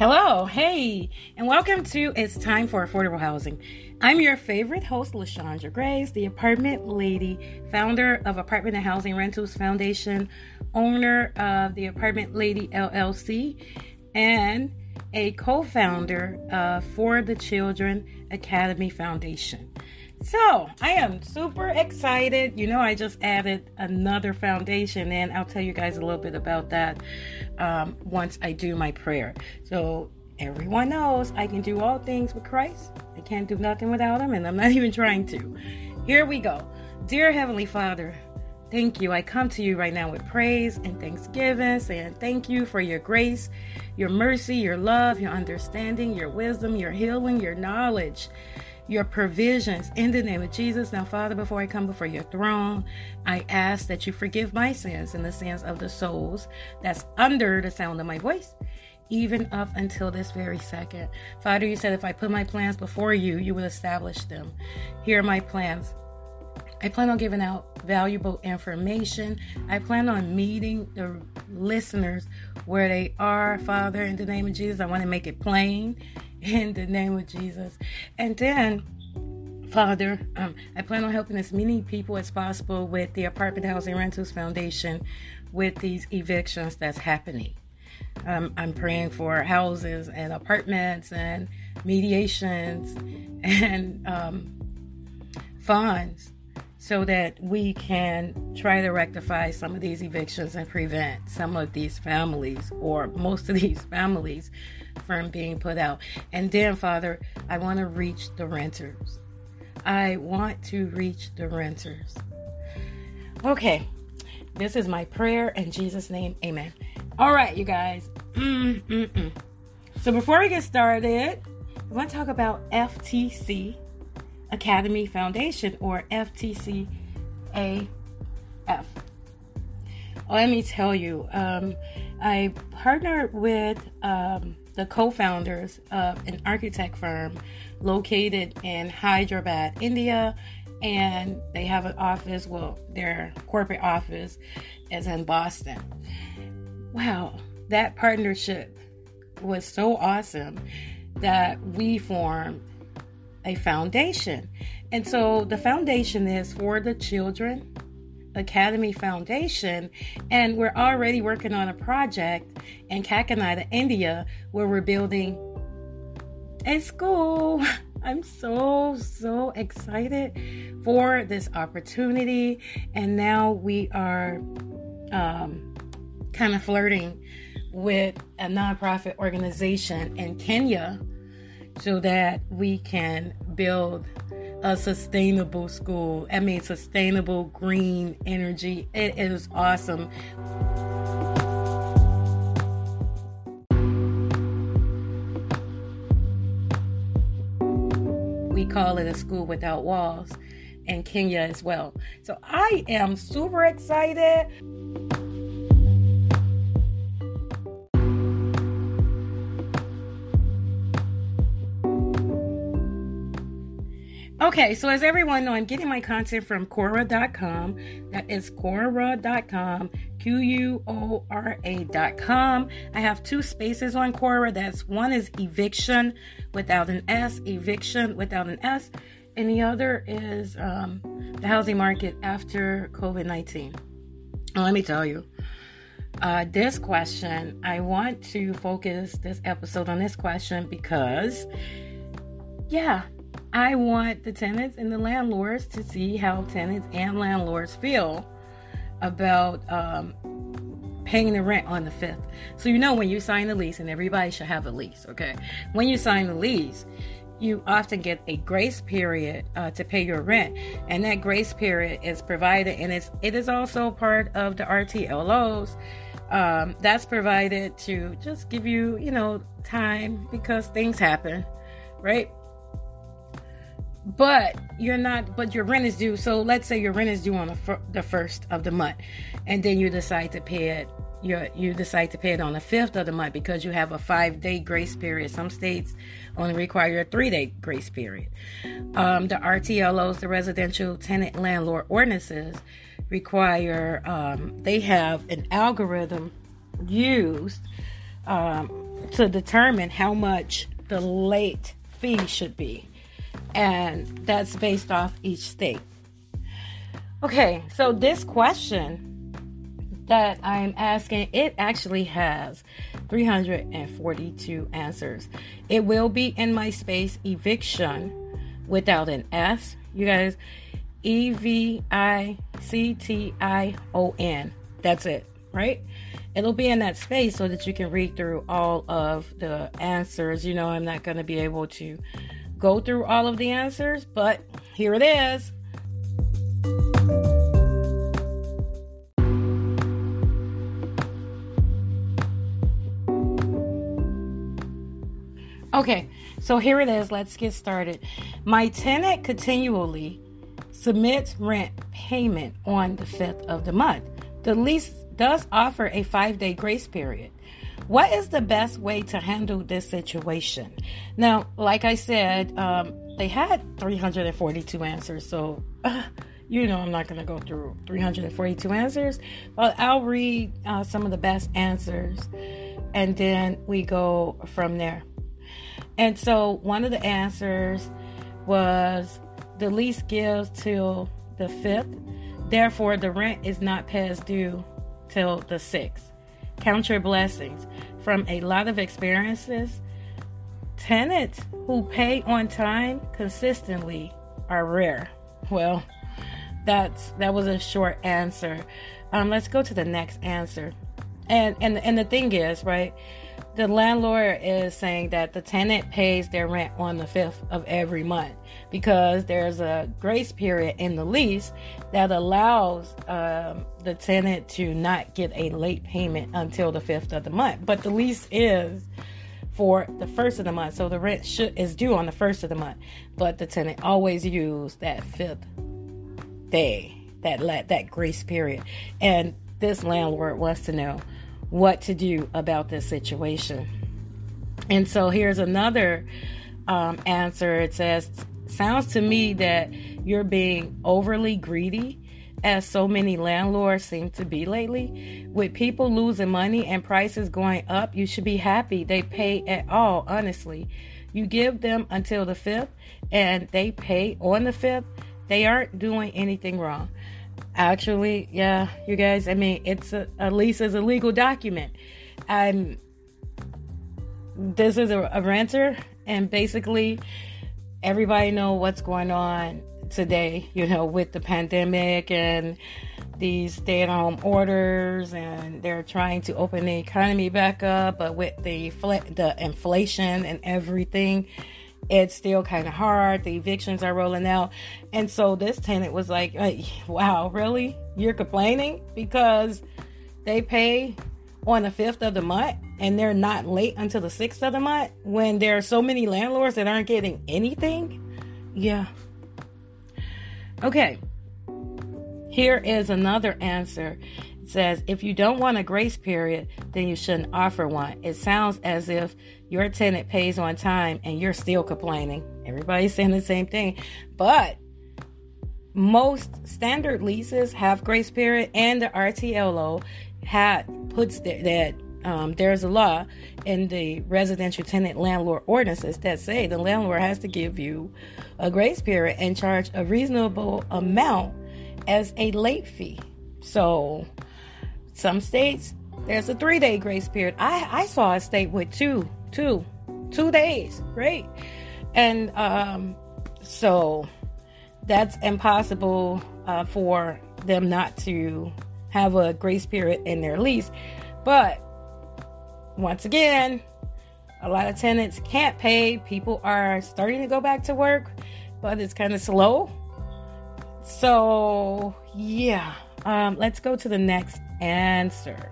Hello, hey, and welcome to It's Time for Affordable Housing. I'm your favorite host, LaShondra Grace, the apartment lady, founder of Apartment and Housing Rentals Foundation, owner of the Apartment Lady LLC, and a co founder of For the Children Academy Foundation. So, I am super excited. You know, I just added another foundation, and I'll tell you guys a little bit about that um, once I do my prayer. So, everyone knows I can do all things with Christ. I can't do nothing without Him, and I'm not even trying to. Here we go. Dear Heavenly Father, Thank you. I come to you right now with praise and thanksgiving, saying thank you for your grace, your mercy, your love, your understanding, your wisdom, your healing, your knowledge, your provisions in the name of Jesus. Now, Father, before I come before your throne, I ask that you forgive my sins and the sins of the souls that's under the sound of my voice. Even up until this very second. Father, you said if I put my plans before you, you will establish them. Here are my plans I plan on giving out valuable information. I plan on meeting the listeners where they are, Father, in the name of Jesus. I want to make it plain in the name of Jesus. And then, Father, um, I plan on helping as many people as possible with the Apartment Housing Rentals Foundation with these evictions that's happening. Um, I'm praying for houses and apartments and mediations and um, funds so that we can try to rectify some of these evictions and prevent some of these families or most of these families from being put out. And then, Father, I want to reach the renters. I want to reach the renters. Okay, this is my prayer in Jesus' name. Amen. All right, you guys. Mm-mm-mm. So before we get started, I want to talk about FTC Academy Foundation or FTCAF. let me tell you, um, I partnered with um, the co founders of an architect firm located in Hyderabad, India, and they have an office, well, their corporate office is in Boston. Wow, that partnership was so awesome that we formed a foundation. And so the foundation is for the Children Academy Foundation. And we're already working on a project in Kakinada, India, where we're building a school. I'm so, so excited for this opportunity. And now we are um, kind of flirting with a nonprofit organization in Kenya so that we can build a sustainable school. I mean, sustainable green energy. It is awesome. We call it a school without walls in Kenya as well. So I am super excited. Okay, so as everyone know, I'm getting my content from Quora.com. That is Quora.com, Q U O R A.com. I have two spaces on Quora. That's one is eviction without an S, eviction without an S, and the other is um, the housing market after COVID 19. let me tell you. Uh, this question, I want to focus this episode on this question because, yeah, I want the tenants and the landlords to see how tenants and landlords feel about um, paying the rent on the 5th. So, you know, when you sign the lease, and everybody should have a lease, okay? When you sign the lease, you often get a grace period uh, to pay your rent, and that grace period is provided, and it's it is also part of the RTLOs. Um, that's provided to just give you, you know, time because things happen, right? But you're not but your rent is due. So let's say your rent is due on the, fir- the first of the month and then you decide to pay it you you decide to pay it on the fifth of the month because you have a five day grace period. Some states only require a three day grace period. Um, the rtlos the residential tenant landlord ordinances require um, they have an algorithm used um, to determine how much the late fee should be. And that's based off each state. Okay, so this question that I'm asking, it actually has 342 answers. It will be in my space eviction without an S. You guys, E V I C T I O N. That's it, right? It'll be in that space so that you can read through all of the answers. You know, I'm not going to be able to go through all of the answers, but here it is. Okay, so here it is. Let's get started. My tenant continually submits rent payment on the 5th of the month. The lease does offer a five day grace period. What is the best way to handle this situation? Now, like I said, um, they had 342 answers, so uh, you know I'm not going to go through 342 answers, but I'll read uh, some of the best answers and then we go from there. And so one of the answers was the lease gives till the 5th, therefore, the rent is not past due till the 6th. Count your blessings. From a lot of experiences, tenants who pay on time consistently are rare. Well, that's that was a short answer. Um, let's go to the next answer. And and and the thing is, right? The landlord is saying that the tenant pays their rent on the 5th of every month because there's a grace period in the lease that allows um, the tenant to not get a late payment until the 5th of the month. But the lease is for the first of the month, so the rent should is due on the first of the month. But the tenant always use that fifth day, that let that grace period, and this landlord wants to know what to do about this situation. And so here's another um, answer. It says, Sounds to me that you're being overly greedy, as so many landlords seem to be lately. With people losing money and prices going up, you should be happy they pay at all, honestly. You give them until the 5th and they pay on the 5th, they aren't doing anything wrong. Actually, yeah, you guys, I mean, it's a, a lease is a legal document. I'm this is a, a renter and basically everybody know what's going on today, you know, with the pandemic and these stay-at-home orders, and they're trying to open the economy back up, but with the the inflation and everything, it's still kind of hard. The evictions are rolling out. And so this tenant was like, wow, really? You're complaining because they pay on the 5th of the month and they're not late until the 6th of the month when there are so many landlords that aren't getting anything? Yeah. Okay. Here is another answer It says if you don't want a grace period, then you shouldn't offer one. It sounds as if your tenant pays on time and you're still complaining. Everybody's saying the same thing. But most standard leases have grace period and the RTLO had puts that, that um, there's a law in the residential tenant landlord ordinances that say the landlord has to give you a grace period and charge a reasonable amount as a late fee. So some states, there's a three day grace period. I, I saw a state with two, two, two days, right? And um, so that's impossible uh, for them not to have a grace period in their lease. But once again, a lot of tenants can't pay. People are starting to go back to work, but it's kind of slow. So, yeah, um, let's go to the next answer.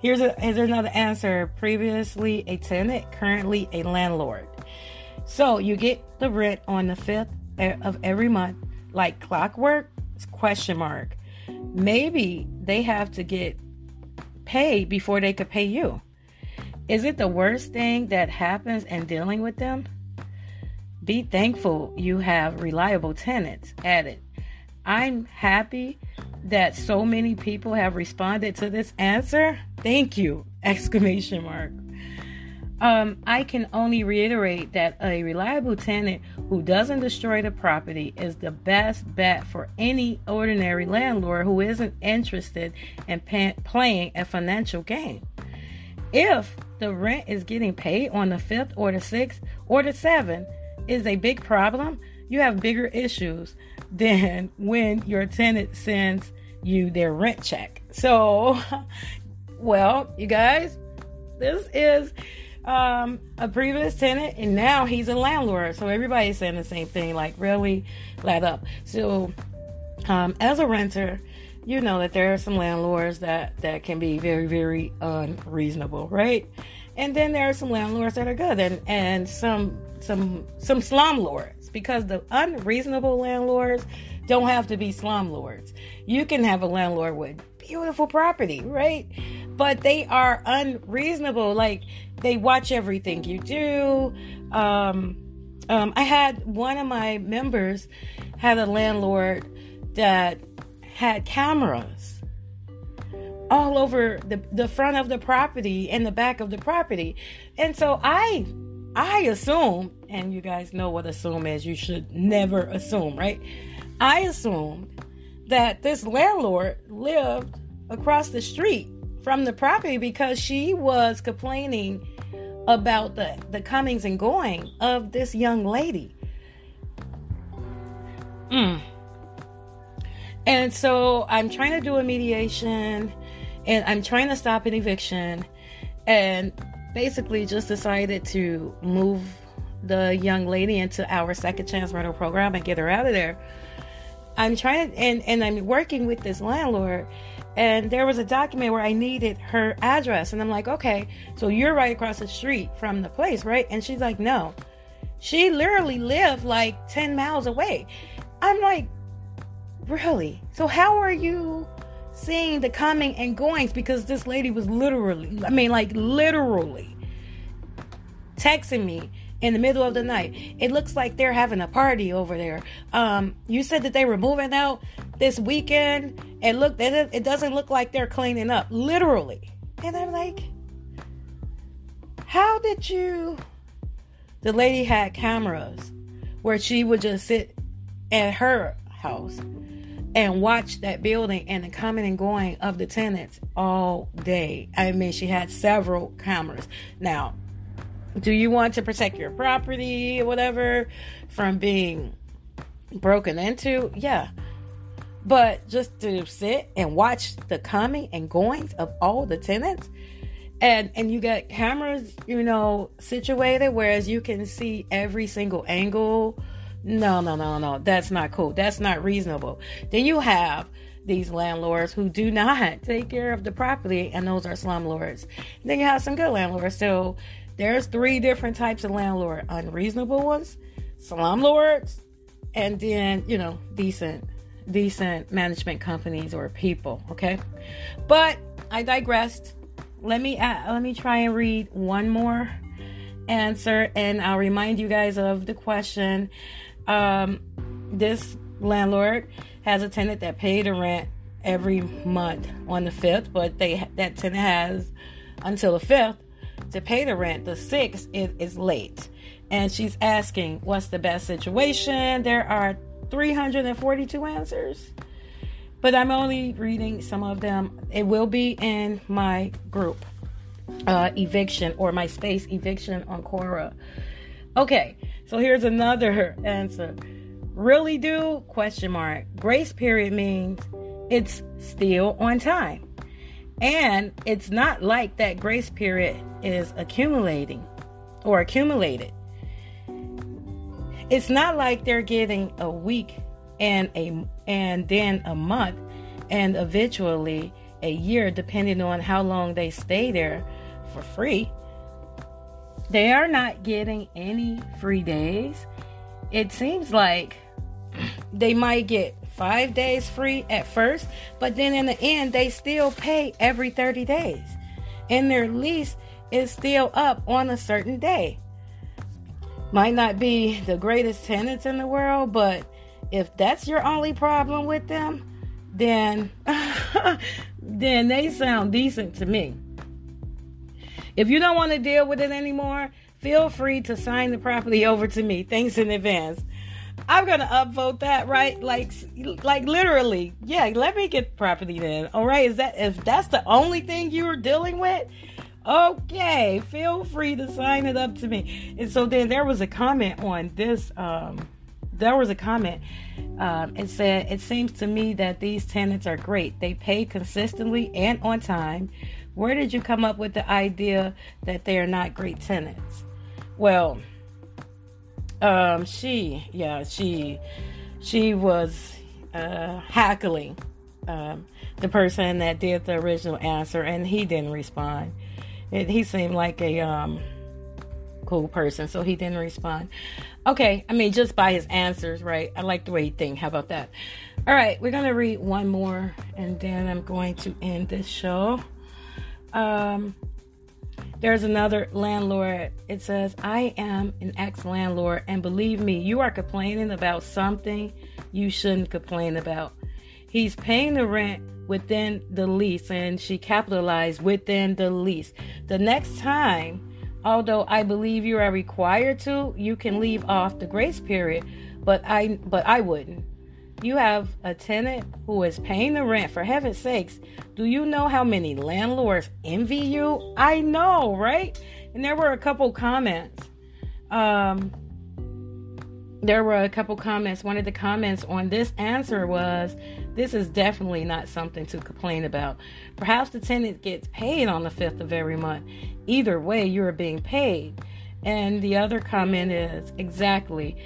Here's, a, here's another answer. Previously a tenant, currently a landlord. So you get the rent on the 5th of every month, like clockwork? Question mark. Maybe they have to get paid before they could pay you. Is it the worst thing that happens in dealing with them? Be thankful you have reliable tenants. Added. I'm happy that so many people have responded to this answer. Thank you! Exclamation mark. Um, I can only reiterate that a reliable tenant who doesn't destroy the property is the best bet for any ordinary landlord who isn't interested in pay- playing a financial game. If the rent is getting paid on the 5th or the 6th or the 7th is a big problem, you have bigger issues than when your tenant sends you their rent check. So, well, you guys, this is um, a previous tenant, and now he's a landlord. So everybody's saying the same thing, like really let up. So um, as a renter, you know that there are some landlords that that can be very very unreasonable, right? And then there are some landlords that are good, and and some some some slumlords because the unreasonable landlords don't have to be slumlords. You can have a landlord with beautiful property, right? But they are unreasonable. Like they watch everything you do. Um, um, I had one of my members had a landlord that had cameras all over the, the front of the property and the back of the property. And so I I assume, and you guys know what assume is, you should never assume, right? I assumed that this landlord lived across the street from the property because she was complaining about the, the comings and going of this young lady. Mm. And so I'm trying to do a mediation and I'm trying to stop an eviction and basically just decided to move the young lady into our second chance rental program and get her out of there. I'm trying to, and, and I'm working with this landlord and there was a document where I needed her address. And I'm like, okay, so you're right across the street from the place, right? And she's like, no. She literally lived like 10 miles away. I'm like, really? So how are you seeing the coming and goings? Because this lady was literally, I mean, like literally texting me in the middle of the night. It looks like they're having a party over there. Um, you said that they were moving out this weekend, and look, it doesn't look like they're cleaning up, literally. And I'm like, how did you? The lady had cameras where she would just sit at her house and watch that building and the coming and going of the tenants all day. I mean, she had several cameras. Now, do you want to protect your property or whatever from being broken into? Yeah. But just to sit and watch the coming and goings of all the tenants and and you got cameras, you know, situated whereas you can see every single angle. No, no, no, no. That's not cool. That's not reasonable. Then you have these landlords who do not take care of the property, and those are slumlords. Then you have some good landlords. So there's three different types of landlord unreasonable ones, slumlords, and then, you know, decent decent management companies or people, okay? But I digressed. Let me uh, let me try and read one more answer and I'll remind you guys of the question. Um, this landlord has a tenant that paid the rent every month on the 5th, but they that tenant has until the 5th to pay the rent. The sixth is, is late. And she's asking, what's the best situation? There are 342 answers, but I'm only reading some of them. It will be in my group uh, eviction or my space eviction on Quora. Okay, so here's another answer. Really do? Question mark. Grace period means it's still on time. And it's not like that grace period is accumulating or accumulated. It's not like they're getting a week and a and then a month and eventually a year depending on how long they stay there for free. They are not getting any free days. It seems like they might get five days free at first, but then in the end, they still pay every 30 days. And their lease is still up on a certain day. Might not be the greatest tenants in the world, but if that's your only problem with them, then then they sound decent to me. If you don't want to deal with it anymore, feel free to sign the property over to me. Thanks in advance. I'm gonna upvote that, right? Like, like literally, yeah. Let me get property then. All right, is that if that's the only thing you were dealing with? Okay, feel free to sign it up to me. And so then there was a comment on this. Um, there was a comment. Um, it said, "It seems to me that these tenants are great. They pay consistently and on time. Where did you come up with the idea that they are not great tenants?" Well, um, she, yeah, she, she was uh, hackling um, the person that did the original answer, and he didn't respond. It, he seemed like a um, cool person, so he didn't respond. Okay, I mean, just by his answers, right? I like the way he thinks. How about that? All right, we're gonna read one more, and then I'm going to end this show. Um, there's another landlord. It says, I am an ex landlord, and believe me, you are complaining about something you shouldn't complain about. He's paying the rent within the lease, and she capitalized within the lease. The next time, although I believe you are required to, you can leave off the grace period, but I but I wouldn't. You have a tenant who is paying the rent, for heaven's sakes. Do you know how many landlords envy you? I know, right? And there were a couple comments. Um, there were a couple comments. One of the comments on this answer was this is definitely not something to complain about. Perhaps the tenant gets paid on the 5th of every month. Either way, you're being paid. And the other comment is exactly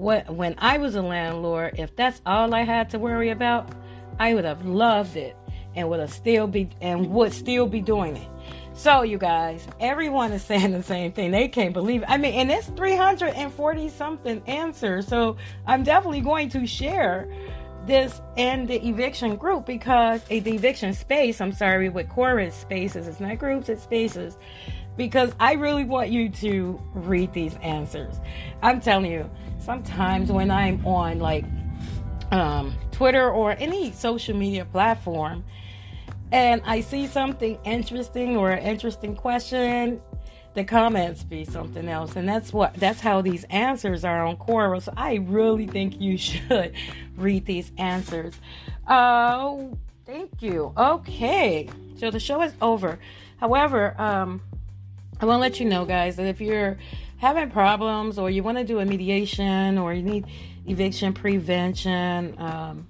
what when I was a landlord, if that's all I had to worry about, I would have loved it and would have still be and would still be doing it. So you guys, everyone is saying the same thing. They can't believe it. I mean, and it's 340 something answers. So I'm definitely going to share this in the eviction group because a the eviction space, I'm sorry, with Quora's spaces, it's not groups, it's spaces. Because I really want you to read these answers. I'm telling you, sometimes when I'm on like um, Twitter or any social media platform and I see something interesting or an interesting question, the comments be something else. And that's what that's how these answers are on Quora. So I really think you should read these answers. Oh, thank you. Okay. So the show is over. However, um, I want to let you know, guys, that if you're having problems or you want to do a mediation or you need eviction prevention, um,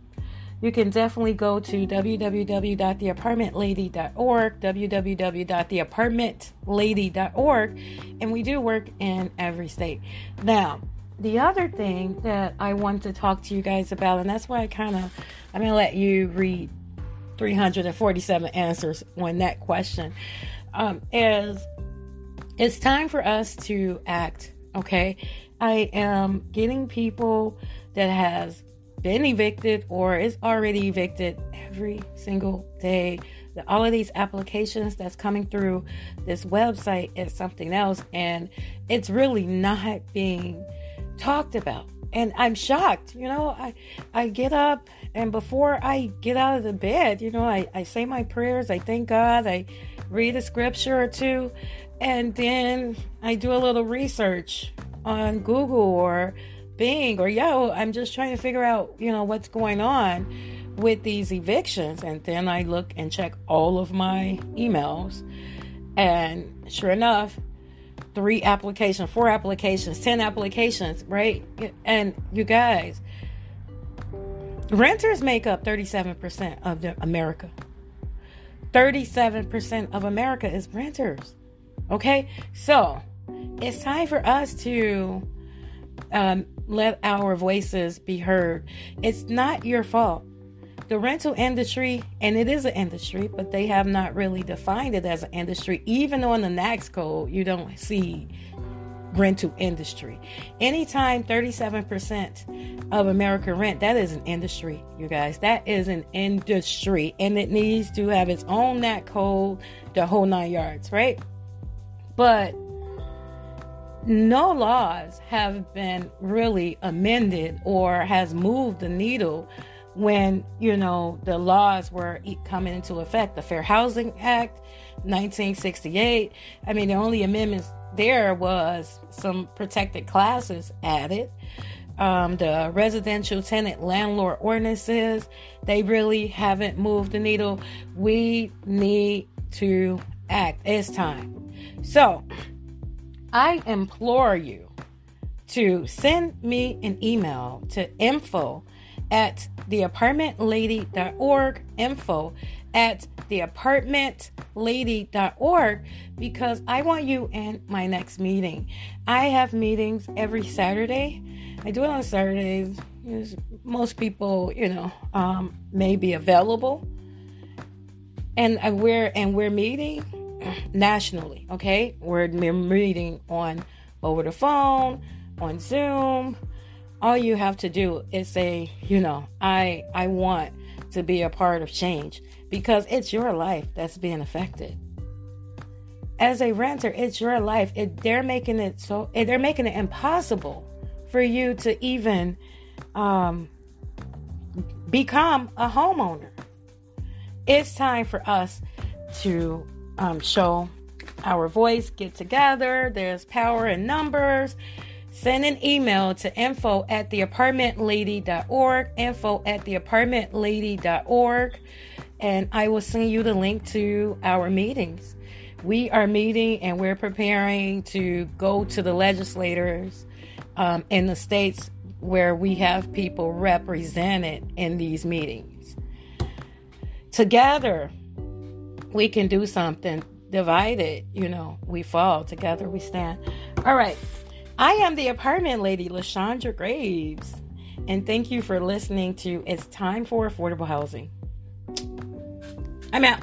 you can definitely go to www.theapartmentlady.org, www.theapartmentlady.org, and we do work in every state. Now, the other thing that I want to talk to you guys about, and that's why I kind of, I'm going to let you read 347 answers on that question, um, is it's time for us to act. Okay. I am getting people that has been evicted or is already evicted every single day. The, all of these applications that's coming through this website is something else, and it's really not being talked about. And I'm shocked. You know, I I get up and before I get out of the bed, you know, I, I say my prayers, I thank God, I read a scripture or two, and then I do a little research on Google or Bing or Yahoo. I'm just trying to figure out, you know, what's going on with these evictions. And then I look and check all of my emails. And sure enough, three applications, four applications, 10 applications, right? And you guys, renters make up 37% of America. 37% of America is renters. Okay, so it's time for us to um, let our voices be heard. It's not your fault. The rental industry, and it is an industry, but they have not really defined it as an industry. Even on the NAICS code, you don't see rental industry. Anytime 37% of American rent, that is an industry, you guys. That is an industry, and it needs to have its own NAICS code, the whole nine yards, right? But no laws have been really amended or has moved the needle when you know the laws were coming into effect. The fair housing act 1968 i mean the only amendments there was some protected classes added. Um, the residential tenant landlord ordinances they really haven't moved the needle. We need to act. It's time so i implore you to send me an email to info at theapartmentlady.org, info at theapartmentlady.org, because I want you in my next meeting. I have meetings every Saturday. I do it on Saturdays. Most people, you know, um, may be available, and we're and we're meeting nationally. Okay, we're, meeting on over the phone, on Zoom, all you have to do is say, you know, I I want to be a part of change because it's your life that's being affected. As a renter, it's your life. It, they're making it so they're making it impossible for you to even um, become a homeowner. It's time for us to um, show our voice, get together. There's power in numbers Send an email to info at theapartmentlady.org, info at theapartmentlady.org, and I will send you the link to our meetings. We are meeting and we're preparing to go to the legislators um, in the states where we have people represented in these meetings. Together, we can do something. Divided, you know, we fall. Together, we stand. All right. I am the apartment lady, Lashandra Graves, and thank you for listening to It's Time for Affordable Housing. I'm out.